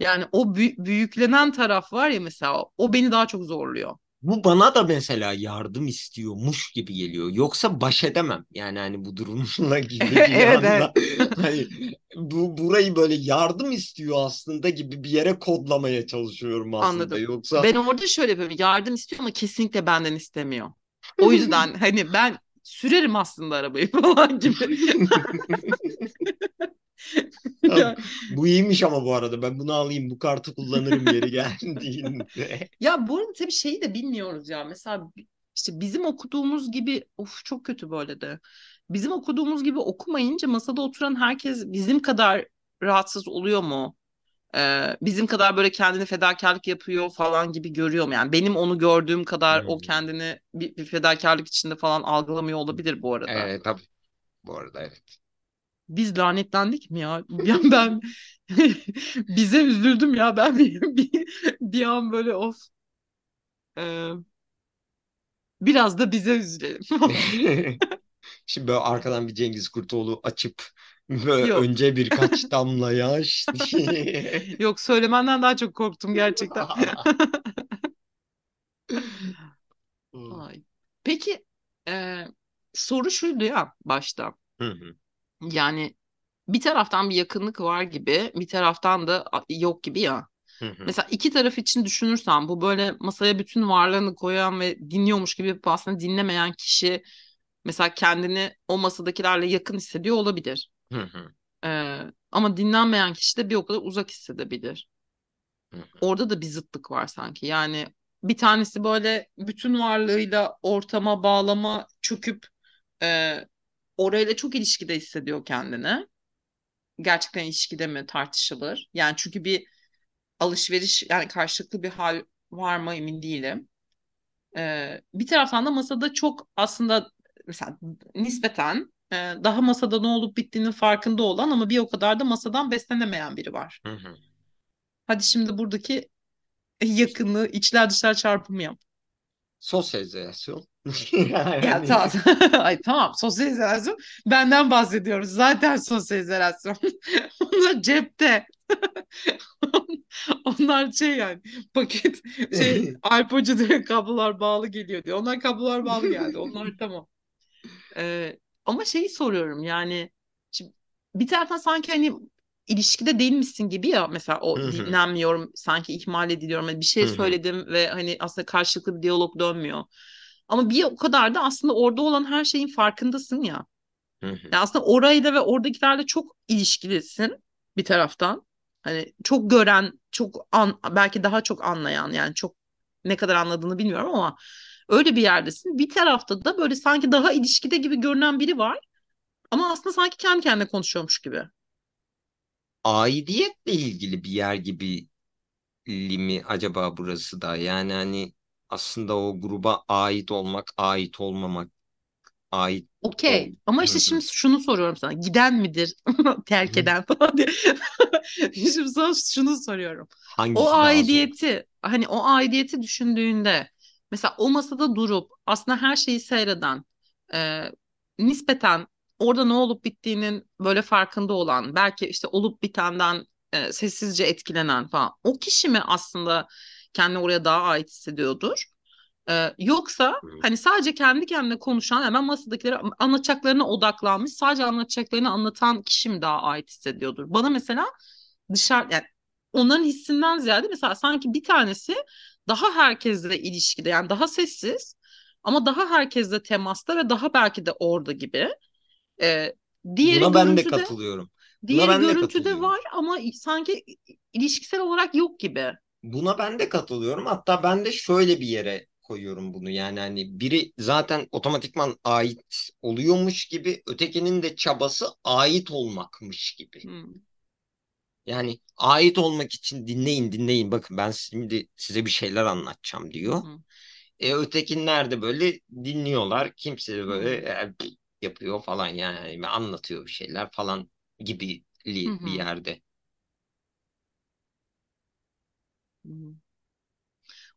Yani o bü- büyüklenen taraf var ya mesela o beni daha çok zorluyor. Bu bana da mesela yardım istiyormuş gibi geliyor. Yoksa baş edemem. Yani hani bu durumla [LAUGHS] gibi bir Evet evet anda hani bu burayı böyle yardım istiyor aslında gibi bir yere kodlamaya çalışıyorum aslında. anladım. Yoksa Ben orada şöyle yapıyorum yardım istiyor ama kesinlikle benden istemiyor. O yüzden hani ben sürerim aslında arabayı [LAUGHS] falan gibi. [LAUGHS] Ya, Bu iyiymiş ama bu arada ben bunu alayım bu kartı kullanırım yeri geldiğinde. [LAUGHS] ya bu arada tabii şeyi de bilmiyoruz ya. Mesela işte bizim okuduğumuz gibi of çok kötü böyle de. Bizim okuduğumuz gibi okumayınca masada oturan herkes bizim kadar rahatsız oluyor mu? Ee, bizim kadar böyle kendini fedakarlık yapıyor falan gibi görüyor mu? Yani benim onu gördüğüm kadar o Hmm. kendini bir, bir fedakarlık içinde falan algılamıyor olabilir bu arada. Evet tabii bu arada evet. Biz lanetlendik mi ya? Ya ben [LAUGHS] bize üzüldüm ya ben bir, bir, bir an böyle of Ee, biraz da bize üzülelim. [LAUGHS] Şimdi böyle arkadan bir Cengiz Kurtoğlu açıp Yok. önce birkaç [LAUGHS] damla yaş. [LAUGHS] Yok söylemenden daha çok korktum gerçekten. [LAUGHS] Ay. Peki e, soru şuydu ya başta. Hı hı, Yani bir taraftan bir yakınlık var gibi, bir taraftan da yok gibi ya. hı hı, Mesela iki taraf için düşünürsen bu böyle masaya bütün varlığını koyan ve dinliyormuş gibi aslında dinlemeyen kişi mesela kendini o masadakilerle yakın hissediyor olabilir. Hı hı, Ee, ama dinlenmeyen kişi de bir o kadar uzak hissedebilir. hı hı, Orada da bir zıtlık var sanki. Yani bir tanesi böyle bütün varlığıyla ortama bağlama çöküp e, orayla çok ilişkide hissediyor kendini. Gerçekten ilişkide mi tartışılır. Yani çünkü bir alışveriş yani karşılıklı bir hal var mı emin değilim. Ee, bir taraftan da masada çok aslında mesela nispeten e, daha masada ne olup bittiğinin farkında olan ama bir o kadar da masadan beslenemeyen biri var. hı hı. Hadi şimdi buradaki yakınlığı içler dışlar çarpımı yap. Sosyalizasyon. [LAUGHS] Ya tamam. [LAUGHS] Ay tamam sosyalizasyon benden bahsediyoruz. Zaten sosyalizasyon. [LAUGHS] Onlar cepte. Onlar şey yani paket şey Alp Hoca diyor kablolar bağlı geliyor diyor. Onlar kablolar bağlı geldi. Onlar tamam. Ee, ama şeyi soruyorum yani şimdi bir taraftan sanki hani ilişkide değilmişsin gibi ya mesela o hı, dinlenmiyorum sanki ihmal ediliyorum hani bir şey hı hı, söyledim ve hani aslında karşılıklı bir diyalog dönmüyor. Ama bir o kadar da aslında orada olan her şeyin farkındasın ya. hı hı. Yani aslında orayla ve oradakilerle çok ilişkilisin bir taraftan. Hani çok gören, çok an, belki daha çok anlayan yani çok ne kadar anladığını bilmiyorum ama öyle bir yerdesin. Bir tarafta da böyle sanki daha ilişkide gibi görünen biri var ama aslında sanki kendi kendine konuşuyormuş gibi. Aidiyetle ilgili bir yer gibi mi acaba burası da? Yani hani aslında o gruba ait olmak, ait olmamak, ait. Okey. Ama işte şimdi şunu soruyorum sana. Giden midir? [LAUGHS] Terk eden falan diye. [LAUGHS] Şimdi sana şunu soruyorum. O Hangisi zor? aidiyeti hani o aidiyeti düşündüğünde mesela o masada durup aslında her şeyi seyreden e, nispeten orada ne olup bittiğinin böyle farkında olan belki işte olup bitenden e, sessizce etkilenen falan o kişi mi aslında kendini oraya daha ait hissediyordur? E, yoksa hani sadece kendi kendine konuşan hemen masadakileri anlatacaklarına odaklanmış sadece anlatacaklarını anlatan kişi mi daha ait hissediyordur? Bana mesela dışarı yani onların hissinden ziyade mesela sanki bir tanesi daha herkesle ilişkide yani daha sessiz ama daha herkesle temasta ve daha belki de orada gibi. Ee, diğeri Buna ben de katılıyorum. Buna diğeri ben de görüntüde katılıyorum. var ama sanki ilişkisel olarak yok gibi. Buna ben de katılıyorum. Hatta ben de şöyle bir yere koyuyorum bunu. Yani hani biri zaten otomatikman ait oluyormuş gibi ötekinin de çabası ait olmakmış gibi. Hmm. Yani ait olmak için dinleyin dinleyin bakın ben şimdi size bir şeyler anlatacağım diyor. hı. E, ötekiler de böyle dinliyorlar. Kimse de böyle e, yapıyor falan yani anlatıyor bir şeyler falan gibi bir yerde. Hı.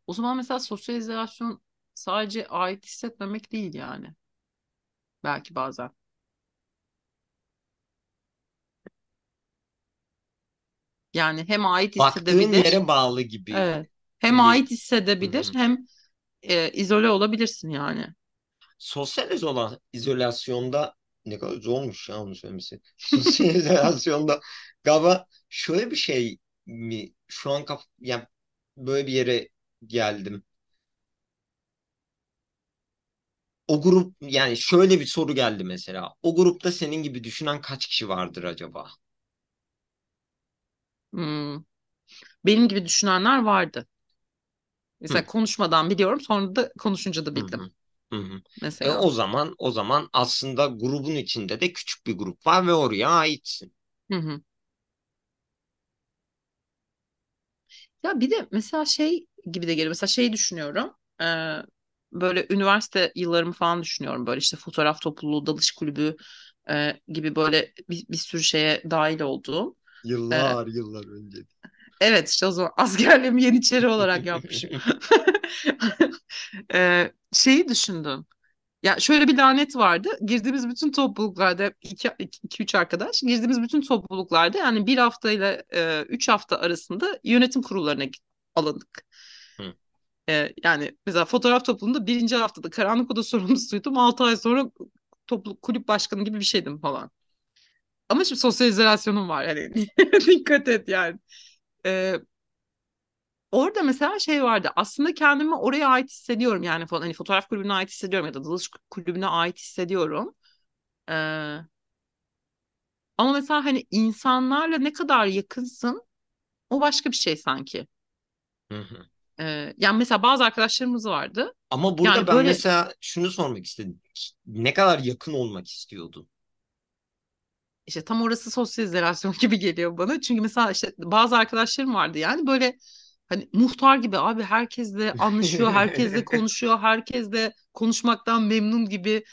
O zaman mesela sosyalizasyon sadece ait hissetmemek değil yani. Belki bazen. Yani hem ait Baktığın hissedebilir, yere bağlı gibi evet. Hem ait hissedebilir hı. hem e, izole olabilirsin yani. Sosyal izola, izolasyonda ne kadar zormuş ya onu söylemesi. [LAUGHS] Sosyal izolasyonda galiba şöyle bir şey mi şu an kaf yani böyle bir yere geldim. O grup yani şöyle bir soru geldi mesela. O grupta senin gibi düşünen kaç kişi vardır acaba? Hmm. Benim gibi düşünenler vardı. Hı, Mesela konuşmadan biliyorum, sonra da konuşunca da hı, bildim hı, hı, hı. E mesela. o zaman o zaman aslında grubun içinde de küçük bir grup var ve oraya aitsin. Hı hı. Ya bir de mesela şey gibi de geliyor. Mesela şey düşünüyorum. Ee, böyle üniversite yıllarımı falan düşünüyorum. Böyle işte fotoğraf topluluğu, dalış kulübü e, gibi böyle bir, bir sürü şeye dahil olduğum. Ee, Yıllar yıllar önce. evet işte o zaman [LAUGHS] askerliğimi Yeniçeri olarak [LAUGHS] yapmışım. [LAUGHS] Ee, şeyi düşündüm. Ya şöyle bir lanet vardı. Girdiğimiz bütün topluluklarda iki, iki üç arkadaş girdiğimiz bütün topluluklarda yani bir hafta ile e, üç hafta arasında yönetim kurullarına alındık. Hı. E, yani mesela fotoğraf topluluğunda birinci haftada karanlık oda sorumlusuydum. Altı ay sonra topluluk kulüp başkanı gibi bir şeydim falan. Ama şimdi sosyal izolasyonum var. Hani [LAUGHS] dikkat et yani. E, orada mesela şey vardı. Aslında kendimi oraya ait hissediyorum yani falan. Hani fotoğraf kulübüne ait hissediyorum ya da dalış kulübüne ait hissediyorum. E, Ama mesela hani insanlarla ne kadar yakınsın o başka bir şey sanki. Hı hı. Ee, yani mesela bazı arkadaşlarımız vardı. Ama burada Yani ben böyle mesela şunu sormak istedim. Ne kadar yakın olmak istiyordun? İşte tam orası sosyal izolasyon [LAUGHS] gibi geliyor bana. Çünkü mesela işte bazı arkadaşlarım vardı yani böyle hani muhtar gibi abi herkesle anlaşıyor, herkesle [LAUGHS] konuşuyor, herkesle konuşmaktan memnun gibi.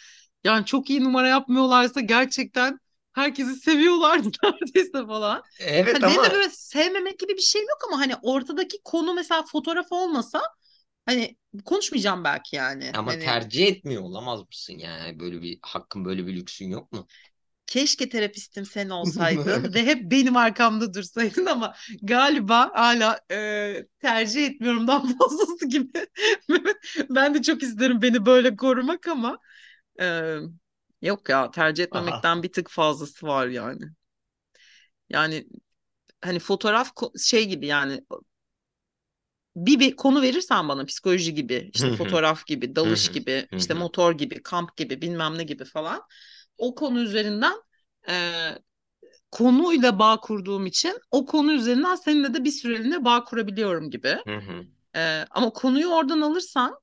Yani çok iyi numara yapmıyorlarsa gerçekten herkesi seviyorlardı [LAUGHS] neredeyse falan. Evet Hani benim de ama böyle sevmemek gibi bir şeyim yok ama hani ortadaki konu mesela fotoğraf olmasa hani konuşmayacağım belki yani. ama Hani tercih etmiyor olamaz mısın yani? Böyle bir hakkın böyle bir lüksün yok mu? Keşke terapistim sen [LAUGHS] olsaydın ve hep benim arkamda dursaydın ama galiba hala e, tercih etmiyorumdan fazlası gibi. [LAUGHS] Ben de çok isterim beni böyle korumak ama e, yok ya tercih Aha. etmemekten bir tık fazlası var yani. Yani hani fotoğraf şey gibi yani bir, bir konu verirsen bana psikoloji gibi işte fotoğraf gibi dalış gibi işte motor gibi kamp gibi bilmem ne gibi falan o konu üzerinden e, konuyla bağ kurduğum için o konu üzerinden seninle de bir süreliğine bağ kurabiliyorum gibi. hı hı, E, ama konuyu oradan alırsan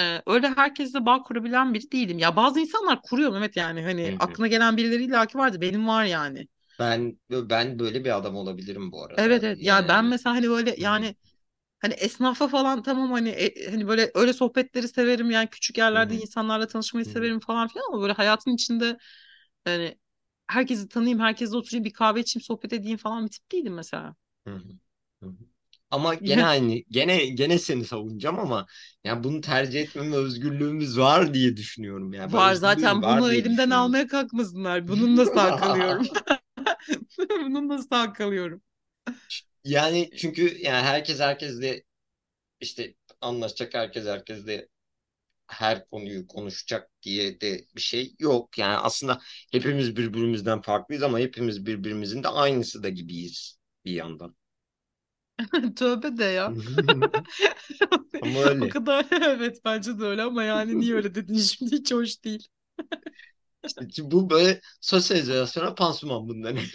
e, öyle herkesle bağ kurabilen biri değilim. Ya bazı insanlar kuruyor Mehmet yani hı hani hı. aklına gelen birileri illaki vardı benim var yani. Ben ben böyle bir adam olabilirim bu Evet arada. evet ya ben Yani mesela hani böyle hı hı, yani Hani esnafla falan tamam hani e, hani böyle öyle sohbetleri severim yani küçük yerlerde hı, insanlarla tanışmayı hı hı, severim falan filan ama böyle hayatın içinde hani herkesi tanıyayım, herkesle oturayım, bir kahve içeyim, sohbet edeyim falan bir tip değilim mesela. hı hı, hı hı. Ama gene [LAUGHS] aynı gene gene seni savunacağım ama yani bunu tercih etmeme özgürlüğümüz var diye düşünüyorum yani var zaten var bunu elimden almaya kalkmasınlar. [LAUGHS] Bununla sağ kalıyorum. [LAUGHS] Bununla sağ kalıyorum. Yani çünkü yani herkes herkesle işte anlaşacak herkes herkesle her konuyu konuşacak diye de bir şey yok. Yani aslında hepimiz birbirimizden farklıyız ama hepimiz birbirimizin de aynısı da gibiyiz bir yandan. [LAUGHS] Tövbe de ya. [LAUGHS] Ama [LAUGHS] O öyle. kadar evet bence de öyle ama yani niye öyle dedin şimdi hiç hoş değil. İşte bu böyle sosyalizasyona pansuman bunların.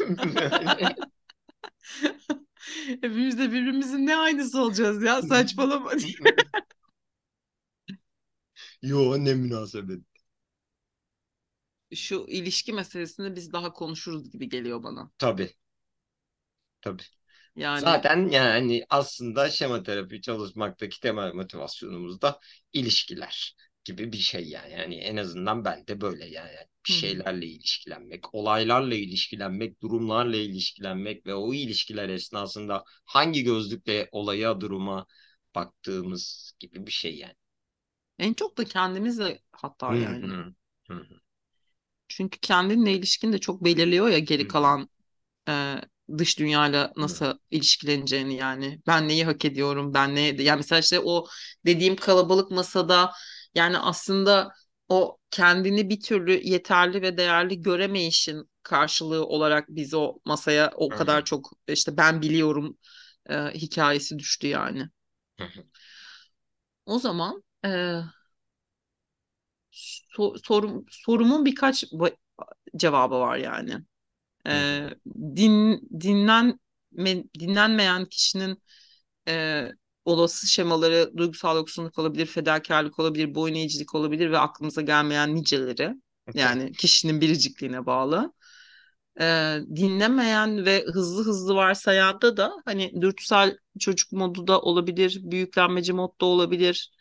Hepimiz de birbirimizin ne aynısı olacağız ya saçmalama. Yo ne münasebet. Şu ilişki meselesini biz daha konuşuruz gibi geliyor bana. Tabii tabii. Yani Zaten yani aslında şema terapi çalışmaktaki temel motivasyonumuz da ilişkiler gibi bir şey yani. Yani en azından ben de böyle yani bir şeylerle ilişkilenmek, olaylarla ilişkilenmek, durumlarla ilişkilenmek ve o ilişkiler esnasında hangi gözlükle olaya, duruma baktığımız gibi bir şey yani. en çok da kendimizle hatta yani. Çünkü kendinle ilişkin de çok belirliyor ya geri kalan e, dış dünyayla hı. nasıl ilişkileneceğini yani. Ben neyi hak ediyorum, ben ne yani mesela işte o dediğim kalabalık masada yani aslında o kendini bir türlü yeterli ve değerli göremeyişin karşılığı olarak biz o masaya o Hı kadar çok işte ben biliyorum e, hikayesi düştü yani. hı hı, O zaman e, so- sorum, sorumun birkaç ba- cevabı var yani. e, din dinlenme, dinlenmeyen kişinin e, olası şemaları duygusal yoksunluk olabilir, fedakarlık olabilir, boyun eğicilik olabilir ve aklımıza gelmeyen niceleri. Yani kişinin biricikliğine bağlı. E, dinlemeyen ve hızlı hızlı varsayanda da hani dürtüsel çocuk modu da olabilir, büyüklenmeci modda olabilir.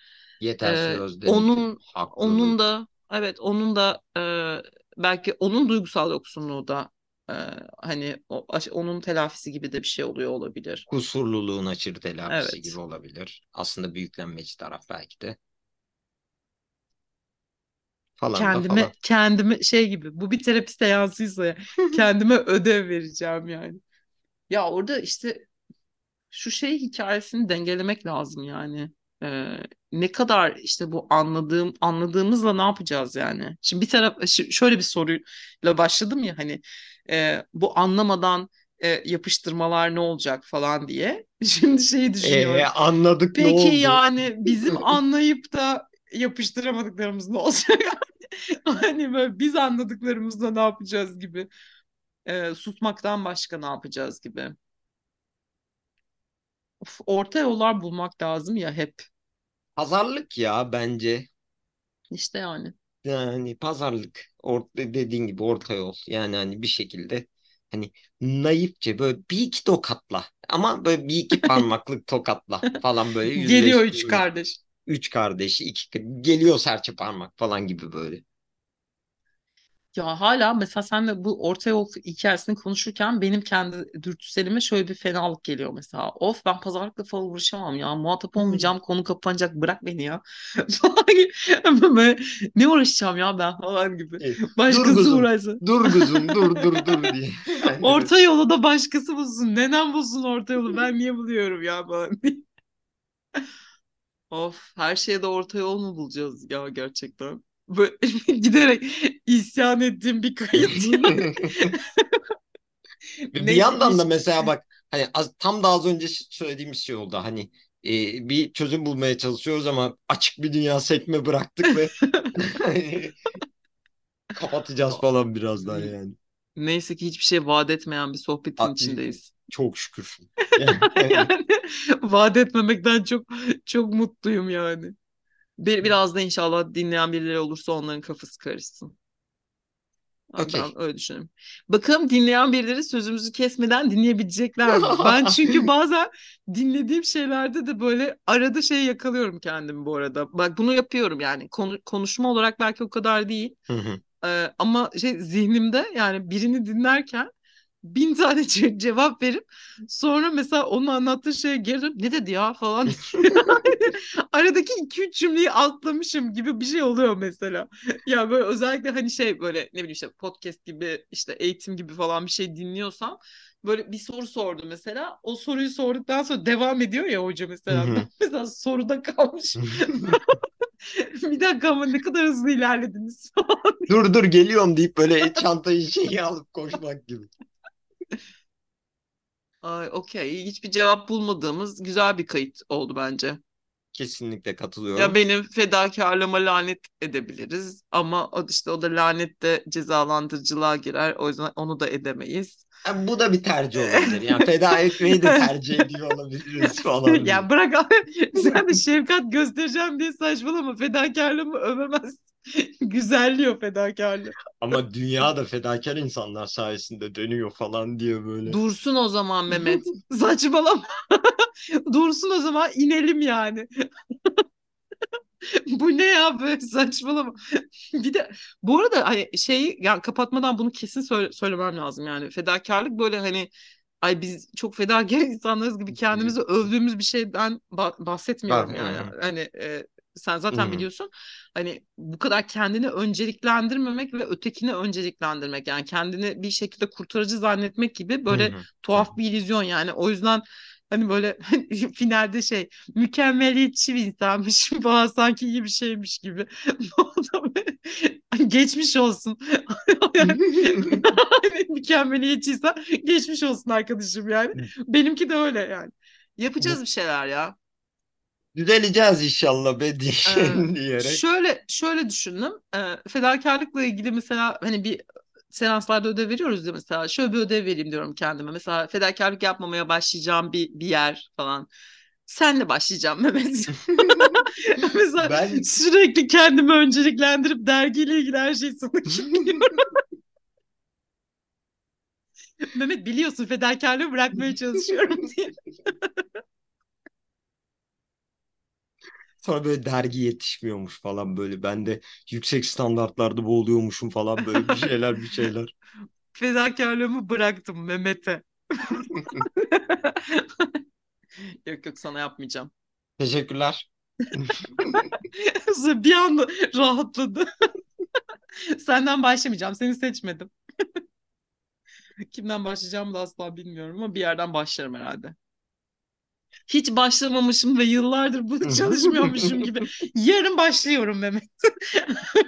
Yetersiz E, özlemci, onun onun da evet onun da e, belki onun duygusal yoksunluğu da e, hani o, onun telafisi gibi de bir şey oluyor olabilir. kusurluluğun açır telafisi gibi Evet. olabilir. Aslında büyüklenmeci taraf belki de. Falan da Kendime falan. kendime şey gibi bu bir terapi seansıysa ya, kendime ödev vereceğim yani. Ya orada işte şu şey hikayesini dengelemek lazım yani. Ee, ne kadar işte bu anladığım anladığımızla ne yapacağız yani? Şimdi bir taraf şöyle bir soruyla başladım ya hani e, bu anlamadan e, yapıştırmalar ne olacak falan diye. [LAUGHS] Şimdi şeyi Ee, düşünüyorum. anladık ne Peki oldu? yani bizim [LAUGHS] anlayıp da yapıştıramadıklarımız ne olacak? [LAUGHS] Hani böyle biz anladıklarımızda ne yapacağız gibi. E, susmaktan başka ne yapacağız gibi. Of, orta yollar bulmak lazım ya hep. Pazarlık ya bence. İşte yani. Yani pazarlık. Or dediğin gibi orta yol. Yani hani bir şekilde hani naifçe böyle bir iki tokatla ama böyle bir iki parmaklık [LAUGHS] tokatla falan böyle Geliyor üç kardeş. Üç kardeşi iki geliyor serçe parmak falan gibi böyle. Ya hala mesela senle bu orta yol hikayesini konuşurken benim kendi dürtüselime şöyle bir fenalık geliyor mesela. Of ben pazarlıkla falan uğraşamam ya. Muhatap olmayacağım. Konu kapanacak. Bırak beni ya. [LAUGHS] Böyle, ne uğraşacağım ya ben falan gibi. E, dur Başkası kuzum. uğraşsın. Dur kuzum. Dur dur dur diye. Yani [LAUGHS] Orta yolu da başkası bulsun. Neden bulsun orta yolu? Ben niye buluyorum ya falan. [LAUGHS] Of, her şeye de orta yol mu bulacağız ya gerçekten? Böyle [LAUGHS] giderek isyan ettiğim bir kayıt ya. [LAUGHS] Ve bir [LAUGHS] ki yandan da mesela bak hani az, tam da az önce söylediğimiz şey oldu. Hani e, bir çözüm bulmaya çalışıyoruz ama açık bir dünya sekme bıraktık ve kapatacağız falan birazdan yani. neyse ki hiçbir şey vaat etmeyen bir A- sohbetin e, içindeyiz. çok şükür. Yani, Yani vaat etmemekten çok çok mutluyum yani. Bir, biraz da inşallah dinleyen birileri olursa onların kafası karışsın. Ha, okey. Ben öyle düşünüyorum. Bakalım dinleyen birileri sözümüzü kesmeden dinleyebilecekler mi? [LAUGHS] Ben çünkü bazen dinlediğim şeylerde de böyle arada şey yakalıyorum kendimi bu arada. Bak bunu yapıyorum yani Konu- konuşma olarak belki o kadar değil. Ee, ama şey zihnimde yani birini dinlerken bin tane [LAUGHS] ce- cevap verip sonra mesela onun anlattığı şeye geri dönüp ne dedi ya falan [LAUGHS] aradaki iki üç cümleyi atlamışım gibi bir şey oluyor mesela. Ya böyle özellikle hani şey böyle ne bileyim işte podcast gibi işte eğitim gibi falan bir şey dinliyorsam böyle bir soru sordu mesela. O soruyu sorduktan sonra devam ediyor ya hoca mesela. [LAUGHS] Mesela soruda kalmış. Bir dakika ama ne kadar hızlı ilerlediniz falan. Dur dur geliyorum deyip böyle çantayı şeyi alıp koşmak gibi. Ay okey. Hiçbir cevap bulmadığımız güzel bir kayıt oldu bence. Kesinlikle Ya katılıyorum. benim fedakarlığıma lanet edebiliriz ama o işte o da lanet de cezalandırıcılığa girer. O yüzden onu da edemeyiz. Yani bu da bir tercih olabilir. Yani [LAUGHS] feda etmeyi de tercih ediyor olabiliriz falan. [LAUGHS] Ya bırak abi sen de şefkat göstereceğim diye saçmalama fedakarlığımı övemez. [LAUGHS] Güzelliyor fedakarlığı. Ama dünya da fedakar insanlar sayesinde dönüyor falan diye böyle. Dursun o zaman Mehmet. [LAUGHS] Saçmalama. [LAUGHS] Dursun o zaman inelim yani. Bu ne ya böyle saçmalama. Bir de bu arada hani şeyi yani kapatmadan bunu kesin söyle- söylemem lazım yani. Fedakarlık böyle hani ay biz çok fedakar insanlarız gibi kendimizi övdüğümüz bir şeyden ba- Ben, bahsetmiyorum hı yani. hı, Hani e, sen zaten hı, biliyorsun. Hani bu kadar kendini önceliklendirmemek ve ötekini önceliklendirmek yani kendini bir şekilde kurtarıcı zannetmek gibi böyle hı, hı hı. tuhaf bir illüzyon yani. O yüzden hani böyle [LAUGHS] finalde şey mükemmeliyetçi bir insanmış [LAUGHS] falan sanki iyi bir şeymiş gibi. [LAUGHS] Böyle, Geçmiş olsun. Yani, mükemmeliyetçiysen geçmiş olsun arkadaşım yani. Benimki de öyle yani. Yapacağız bir şeyler ya. Düzeleceğiz inşallah be Ee, [LAUGHS] diyerek. şöyle şöyle düşündüm. Ee, fedakarlıkla ilgili mesela hani bir seanslarda ödev veriyoruz ya mesela. Şöyle bir ödev vereyim diyorum kendime. Mesela fedakarlık yapmamaya başlayacağım bir, bir yer falan. Senle başlayacağım Mehmet. [LAUGHS] Mesela Ben sürekli kendimi önceliklendirip dergiyle ilgili her şeyi sana. [LAUGHS] Mehmet biliyorsun fedakarlığı bırakmaya çalışıyorum diye. Sonra böyle dergi yetişmiyormuş falan böyle. Ben de yüksek standartlarda boğuluyormuşum falan böyle bir şeyler bir şeyler. [LAUGHS] Fedakarlığımı bıraktım Mehmet'e. [LAUGHS] Yok yok sana yapmayacağım. Teşekkürler. [LAUGHS] Bir anda rahatladı. Senden başlamayacağım. Seni seçmedim. Kimden başlayacağımı da asla bilmiyorum ama bir yerden başlarım herhalde. Hiç başlamamışım ve yıllardır bunu çalışmıyormuşum gibi. Yarın başlıyorum Mehmet. [LAUGHS]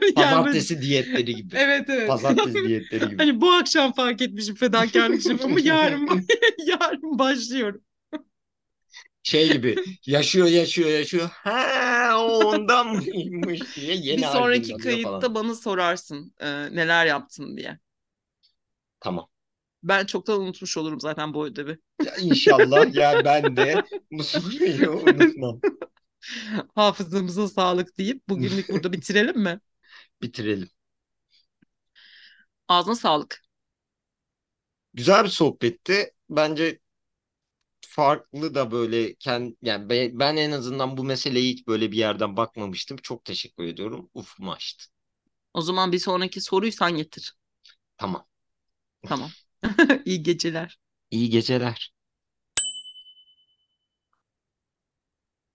Yani Pazartesi diyetleri gibi. evet evet. Pazartesi [LAUGHS] diyetleri gibi. Hani bu akşam fark etmişim fedakarlık yapımı [LAUGHS] yarın yarın başlıyorum. Şey gibi yaşıyor yaşıyor yaşıyor. Ha o ondan mıymış diye Bir yeni sonraki aydınlanıyor falan. kayıtta bana sorarsın e, neler yaptın diye. Tamam. Ben çoktan unutmuş olurum zaten bu ödevi. Ya inşallah ya [LAUGHS] ben de bu soruyu unutmam. [LAUGHS] Hafızamıza sağlık deyip bugünlük burada bitirelim mi? [LAUGHS] Bitirelim. Ağzına sağlık. Güzel bir sohbetti. Bence farklı da böyle kend, yani be- ben en azından bu meseleye hiç böyle bir yerden bakmamıştım. Çok teşekkür ediyorum. Ufkumu açtı. O zaman bir sonraki soruyu sen getir. Tamam. Tamam. [LAUGHS] İyi geceler. İyi geceler.